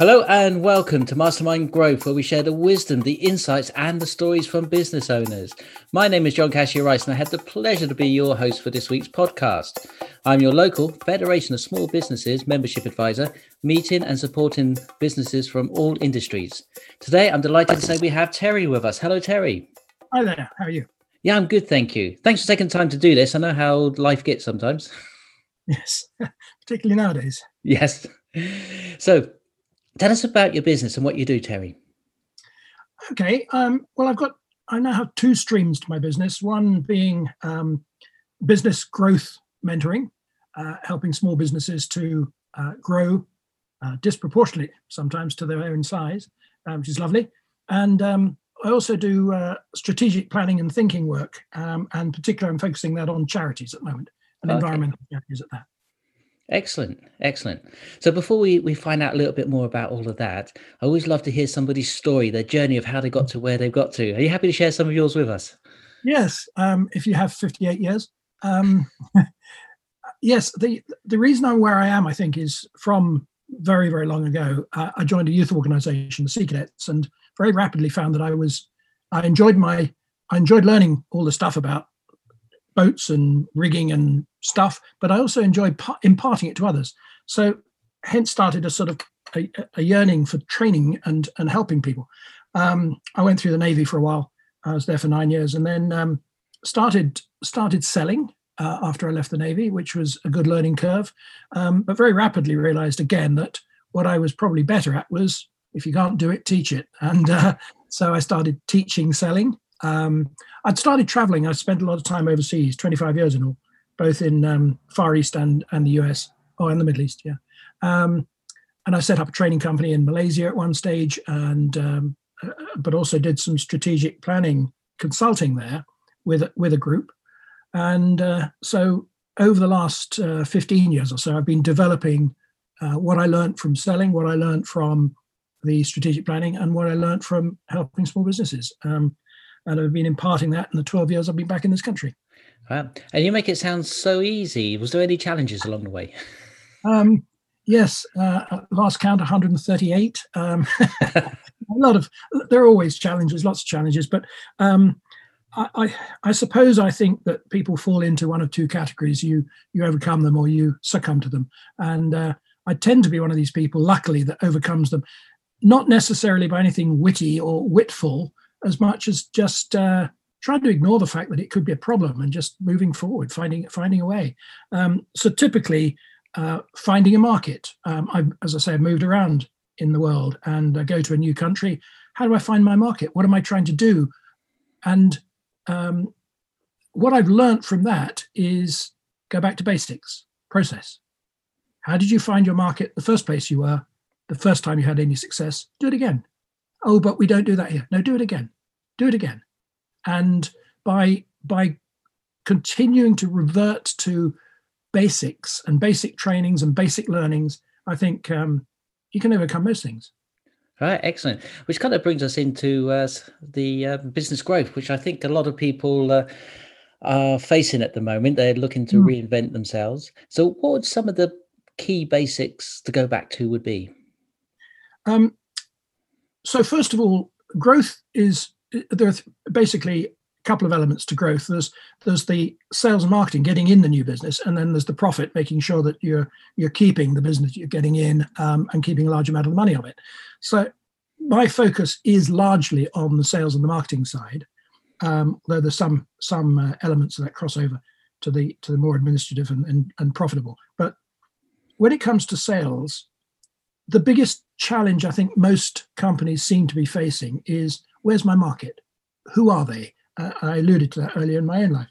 Hello and welcome to Mastermind Growth, where we share the wisdom, the insights, and the stories from business owners. My name is John Cassidy Rice, and I had the pleasure to be your host for this week's podcast. I'm your local Federation of Small Businesses membership advisor, meeting and supporting businesses from all industries. Today, I'm delighted to say we have Terry with us. Hello, Terry. Hi there. How are you? Yeah, I'm good, thank you. Thanks for taking time to do this. I know how life gets sometimes. Yes, particularly nowadays. Yes. So, Tell us about your business and what you do, Terry. Okay. Um, well, I've got, I now have two streams to my business. One being um, business growth mentoring, uh, helping small businesses to uh, grow uh, disproportionately, sometimes to their own size, uh, which is lovely. And um, I also do uh, strategic planning and thinking work, um, and particularly I'm focusing that on charities at the moment and okay. environmental charities at that. Excellent, excellent. So before we, we find out a little bit more about all of that, I always love to hear somebody's story, their journey of how they got to where they've got to. Are you happy to share some of yours with us? Yes, um, if you have 58 years. Um, yes, the the reason I'm where I am, I think, is from very, very long ago. Uh, I joined a youth organization, the Sea Cadets, and very rapidly found that I was, I enjoyed my, I enjoyed learning all the stuff about boats and rigging and stuff, but I also enjoy imparting it to others. So hence started a sort of a, a yearning for training and and helping people. Um, I went through the Navy for a while. I was there for nine years, and then um, started started selling uh, after I left the Navy, which was a good learning curve. Um, but very rapidly realized again that what I was probably better at was if you can't do it, teach it. And uh, so I started teaching selling. Um, I'd started traveling. I spent a lot of time overseas, 25 years in all, both in um, Far East and, and the US, oh, and the Middle East, yeah. Um, and I set up a training company in Malaysia at one stage, and um, uh, but also did some strategic planning consulting there with with a group. And uh, so over the last uh, 15 years or so, I've been developing uh, what I learned from selling, what I learned from the strategic planning, and what I learned from helping small businesses. Um, and I've been imparting that in the 12 years I've been back in this country. Wow. And you make it sound so easy. Was there any challenges along the way? Um, yes, uh, last count 138. Um, a lot of, there are always challenges, lots of challenges, but um, I, I, I, suppose I think that people fall into one of two categories. You you overcome them or you succumb to them. And uh, I tend to be one of these people, luckily, that overcomes them, not necessarily by anything witty or witful, as much as just uh, trying to ignore the fact that it could be a problem and just moving forward, finding finding a way. Um, so typically, uh, finding a market. Um, I, as I say, I've moved around in the world and I go to a new country. How do I find my market? What am I trying to do? And um, what I've learned from that is go back to basics, process. How did you find your market the first place you were, the first time you had any success? Do it again oh, but we don't do that here. No, do it again. Do it again. And by by continuing to revert to basics and basic trainings and basic learnings, I think um, you can overcome most things. Right, excellent. Which kind of brings us into uh, the uh, business growth, which I think a lot of people uh, are facing at the moment. They're looking to mm. reinvent themselves. So, what would some of the key basics to go back to would be? Um, so first of all, growth is there are basically a couple of elements to growth. There's there's the sales and marketing, getting in the new business, and then there's the profit, making sure that you're you're keeping the business you're getting in um, and keeping a large amount of the money of it. So my focus is largely on the sales and the marketing side, um, though there's some some uh, elements of that crossover to the to the more administrative and, and, and profitable. But when it comes to sales, the biggest challenge I think most companies seem to be facing is where's my market? Who are they? Uh, I alluded to that earlier in my own life.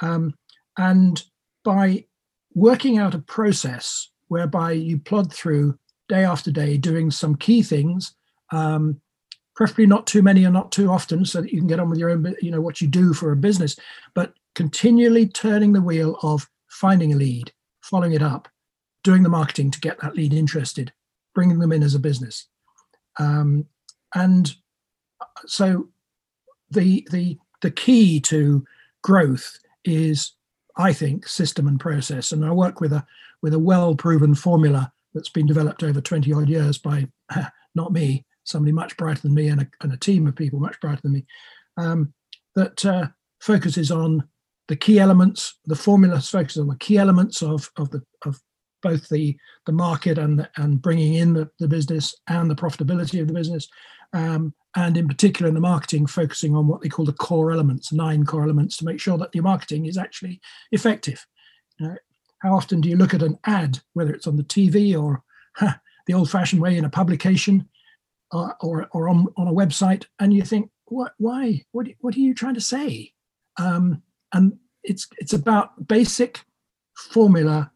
Um, and by working out a process whereby you plod through day after day doing some key things, um, preferably not too many and not too often so that you can get on with your own, you know, what you do for a business, but continually turning the wheel of finding a lead, following it up, doing the marketing to get that lead interested, bringing them in as a business. Um, and so the the the key to growth is, I think, system and process. And I work with a with a well proven formula that's been developed over 20 odd years by not me, somebody much brighter than me and a, and a team of people much brighter than me, um, that uh, focuses on the key elements. The formula focuses on the key elements of, of the of both the the market and and bringing in the, the business and the profitability of the business, um, and in particular in the marketing, focusing on what they call the core elements, nine core elements, to make sure that your marketing is actually effective. Uh, how often do you look at an ad, whether it's on the TV or huh, the old-fashioned way in a publication, or or, or on, on a website, and you think, what, why, what, what are you trying to say? Um, and it's it's about basic formula.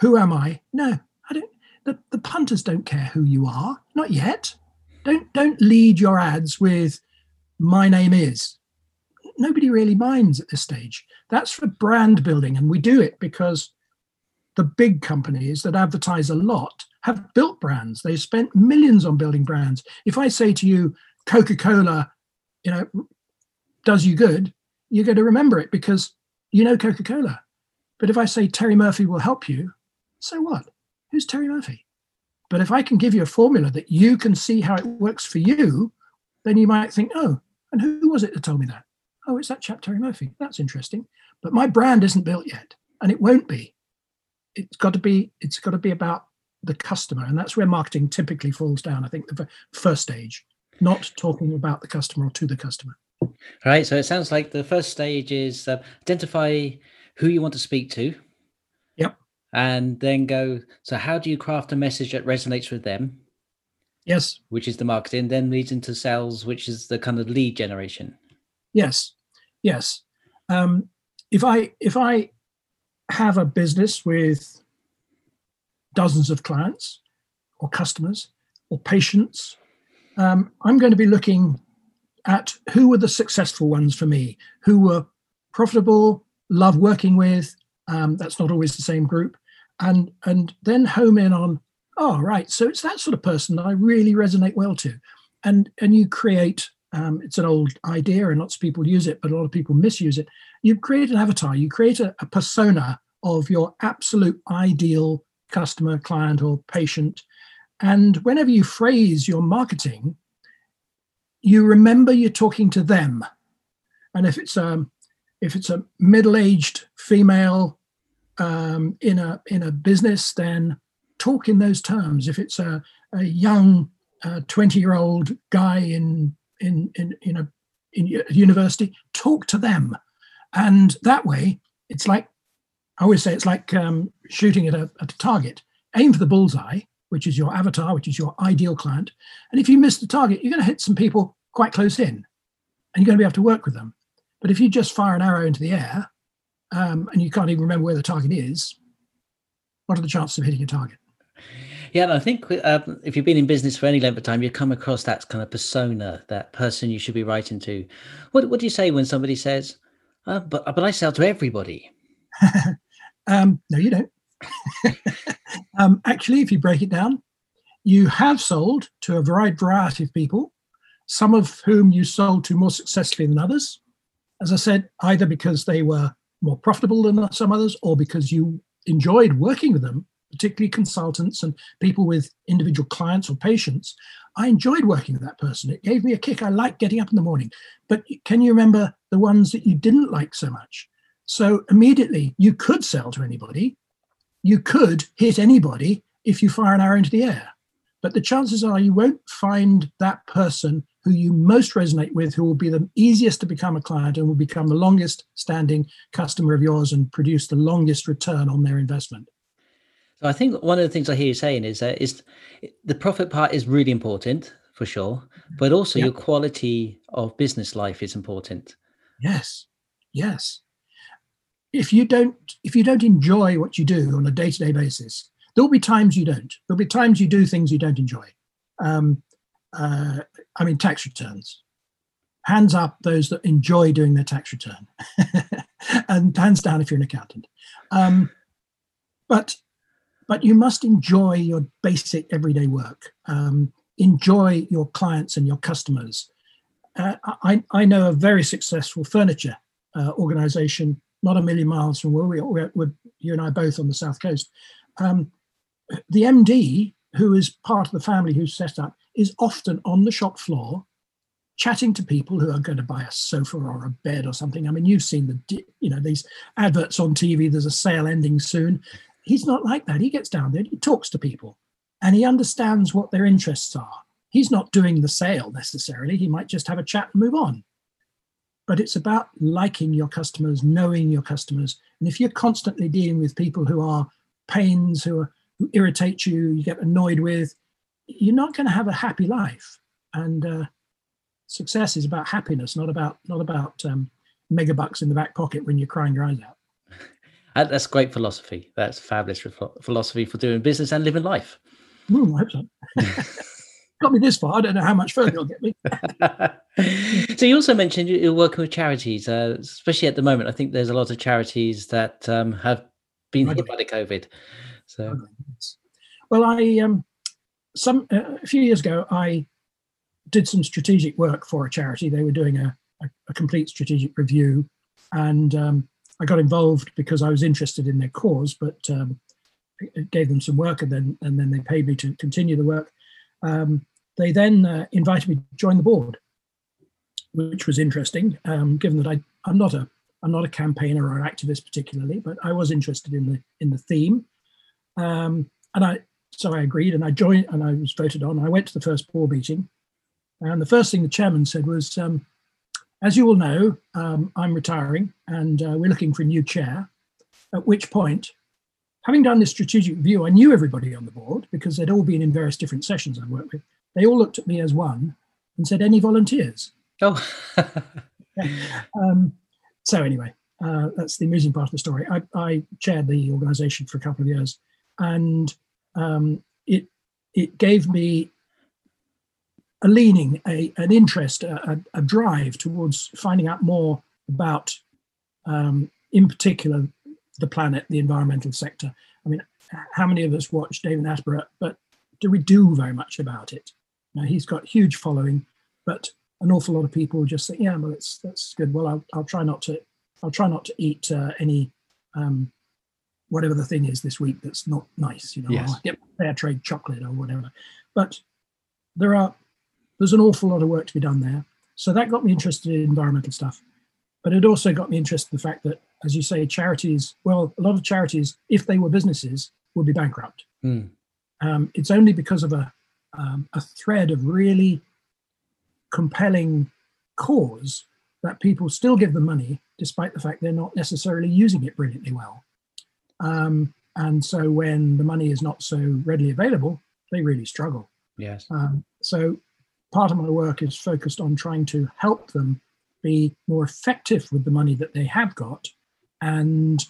Who am I? No, I don't. The, the punters don't care who you are, not yet. Don't don't lead your ads with "My name is." Nobody really minds at this stage. That's for brand building, and we do it because the big companies that advertise a lot have built brands. They've spent millions on building brands. If I say to you, Coca Cola, you know, does you good, you're going to remember it because you know Coca Cola. But if I say Terry Murphy will help you, so what? Who's Terry Murphy? But if I can give you a formula that you can see how it works for you, then you might think, oh, and who was it that told me that? Oh, it's that chap Terry Murphy. That's interesting. But my brand isn't built yet, and it won't be. It's got to be. It's got to be about the customer, and that's where marketing typically falls down. I think the first stage, not talking about the customer or to the customer. Right. So it sounds like the first stage is uh, identify who you want to speak to. And then go. So how do you craft a message that resonates with them? Yes. Which is the marketing. Then leads into sales, which is the kind of lead generation. Yes. Yes. Um, if I if I have a business with dozens of clients or customers or patients, um, I'm going to be looking at who were the successful ones for me, who were profitable, love working with. Um, that's not always the same group, and and then home in on. Oh, right. So it's that sort of person that I really resonate well to, and and you create. Um, it's an old idea, and lots of people use it, but a lot of people misuse it. You create an avatar. You create a, a persona of your absolute ideal customer, client, or patient, and whenever you phrase your marketing, you remember you're talking to them. And if it's a um, if it's a middle-aged female um, in a in a business, then talk in those terms. If it's a, a young twenty-year-old guy in in in in a in university, talk to them, and that way, it's like I always say, it's like um, shooting at a, at a target. Aim for the bullseye, which is your avatar, which is your ideal client. And if you miss the target, you're going to hit some people quite close in and you're going to be able to work with them. But if you just fire an arrow into the air um, and you can't even remember where the target is, what are the chances of hitting a target? Yeah, and I think um, if you've been in business for any length of time, you come across that kind of persona, that person you should be writing to. What What do you say when somebody says, uh, "But but I sell to everybody"? um, no, you don't. um, actually, if you break it down, you have sold to a wide variety of people, some of whom you sold to more successfully than others. As I said, either because they were more profitable than some others or because you enjoyed working with them, particularly consultants and people with individual clients or patients. I enjoyed working with that person. It gave me a kick. I liked getting up in the morning. But can you remember the ones that you didn't like so much? So immediately you could sell to anybody, you could hit anybody if you fire an arrow into the air. But the chances are you won't find that person who you most resonate with, who will be the easiest to become a client and will become the longest standing customer of yours and produce the longest return on their investment. So I think one of the things I hear you saying is that is the profit part is really important for sure, but also your quality of business life is important. Yes, yes. If you don't if you don't enjoy what you do on a day-to-day basis there'll be times you don't. There'll be times you do things you don't enjoy. Um, uh, i mean tax returns. Hands up those that enjoy doing their tax return. And hands down if you're an accountant. Um, but but you must enjoy your basic everyday work. Um, enjoy your clients and your customers. Uh, I, I know a very successful furniture uh, organization not a million miles from where we are, you and I both on the south coast, um, the MD, who is part of the family who set up, is often on the shop floor chatting to people who are going to buy a sofa or a bed or something. I mean, you've seen the, you know, these adverts on TV, there's a sale ending soon. He's not like that. He gets down there, he talks to people and he understands what their interests are. He's not doing the sale necessarily. He might just have a chat and move on. But it's about liking your customers, knowing your customers. And if you're constantly dealing with people who are pains, who, are, who irritate you, you get annoyed with, you're not going to have a happy life. And uh, success is about happiness, not about not about um, megabucks in the back pocket when you're crying your eyes out. That's great philosophy. That's fabulous philosophy for doing business and living life. Mm, I hope so. Got me this far. I don't know how much further you'll get me. so you also mentioned you're working with charities, uh, especially at the moment. I think there's a lot of charities that um, have been hit by the COVID. So, well, I um, some uh, a few years ago, I did some strategic work for a charity. They were doing a, a, a complete strategic review, and um, I got involved because I was interested in their cause, but um, gave them some work, and then and then they paid me to continue the work. Um, they then uh, invited me to join the board, which was interesting, um, given that I I'm not a I'm not a campaigner or an activist particularly, but I was interested in the in the theme, um, and I so I agreed and I joined and I was voted on. I went to the first board meeting, and the first thing the chairman said was, um, as you all know, um, I'm retiring and uh, we're looking for a new chair. At which point, having done this strategic review, I knew everybody on the board because they'd all been in various different sessions I've worked with. They all looked at me as one and said, Any volunteers? Oh. um, so, anyway, uh, that's the amusing part of the story. I, I, chaired the organization for a couple of years and um, it, it gave me a leaning, a, an interest, a, a, drive towards finding out more about, um, in particular, the planet, the environmental sector. I mean, how many of us watch David Attenborough, but do we do very much about it? Now, he's got huge following, but an awful lot of people just think, yeah, well, it's that's good. Well, I'll, I'll try not to, I'll try not to eat uh, any, um, whatever the thing is this week that's not nice. You know, yes. Get fair trade chocolate or whatever. But there are there's an awful lot of work to be done there. So that got me interested in environmental stuff. But it also got me interested in the fact that, as you say, charities, well, a lot of charities, if they were businesses, would be bankrupt. Mm. Um, it's only because of a, um, a thread of really compelling cause that people still give them money, despite the fact they're not necessarily using it brilliantly well. Um, and so when the money is not so readily available, they really struggle. Yes. Um, so part of my work is focused on trying to help them be more effective with the money that they have got and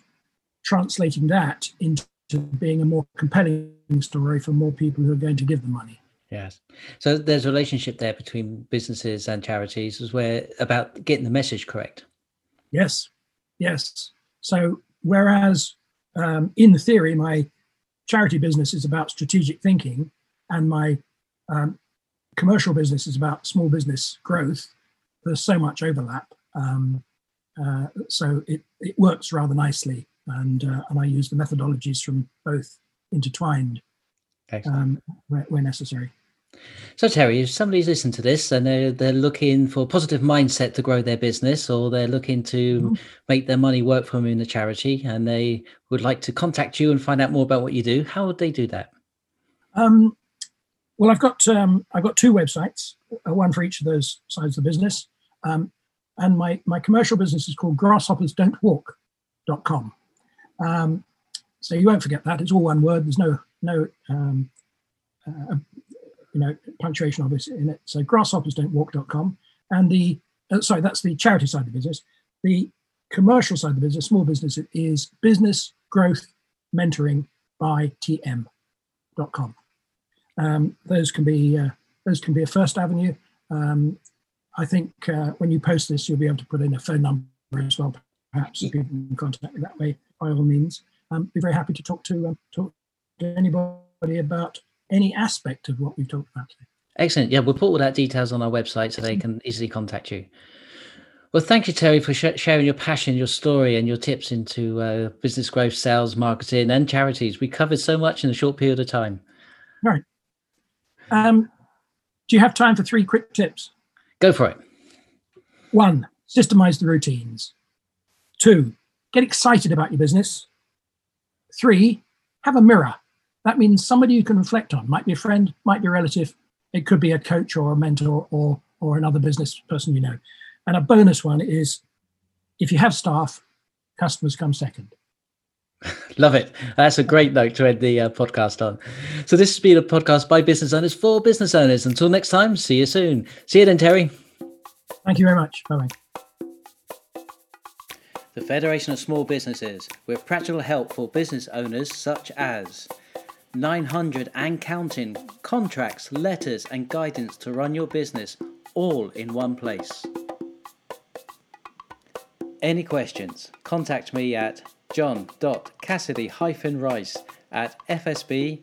translating that into being a more compelling story for more people who are going to give the money. Yes. So there's a relationship there between businesses and charities as where about getting the message correct. Yes. Yes. So whereas um, in theory, my charity business is about strategic thinking and my um, commercial business is about small business growth, there's so much overlap. Um, uh, so it, it works rather nicely. And, uh, and I use the methodologies from both intertwined um, where, where, necessary. So Terry, if somebody's listening to this and they're, they're looking for a positive mindset to grow their business or they're looking to mm-hmm. make their money work for them in a charity and they would like to contact you and find out more about what you do, how would they do that? Um, well, I've got um, I've got two websites, uh, one for each of those sides of the business, um, and my my commercial business is called grasshoppersdon'twalk.com. Um, so you won't forget that. It's all one word. There's no no um, uh, you know punctuation obviously in it. So grasshoppersdon'twalk.com, and the uh, sorry, that's the charity side of the business. The commercial side of the business, small business, is business growth mentoring by tm.com. Um, those can be uh, those can be a first avenue. Um, I think uh, when you post this, you'll be able to put in a phone number as well. Perhaps people can contact me that way. By all means, um, be very happy to talk to um, talk to anybody about any aspect of what we've talked about today. Excellent. Yeah, we'll put all that details on our website so they can easily contact you. Well, thank you, Terry, for sh- sharing your passion, your story, and your tips into uh, business growth, sales, marketing, and charities. We covered so much in a short period of time. Right. Um, do you have time for three quick tips? Go for it. One, systemize the routines. Two, get excited about your business. Three, have a mirror. That means somebody you can reflect on. Might be a friend, might be a relative. It could be a coach or a mentor or or another business person you know. And a bonus one is if you have staff, customers come second. Love it. That's a great note to end the uh, podcast on. So, this has been a podcast by business owners for business owners. Until next time, see you soon. See you then, Terry. Thank you very much. Bye bye. The Federation of Small Businesses, with practical help for business owners such as 900 and counting contracts, letters, and guidance to run your business all in one place. Any questions? Contact me at john.cassidy-rice at fsb.org.uk.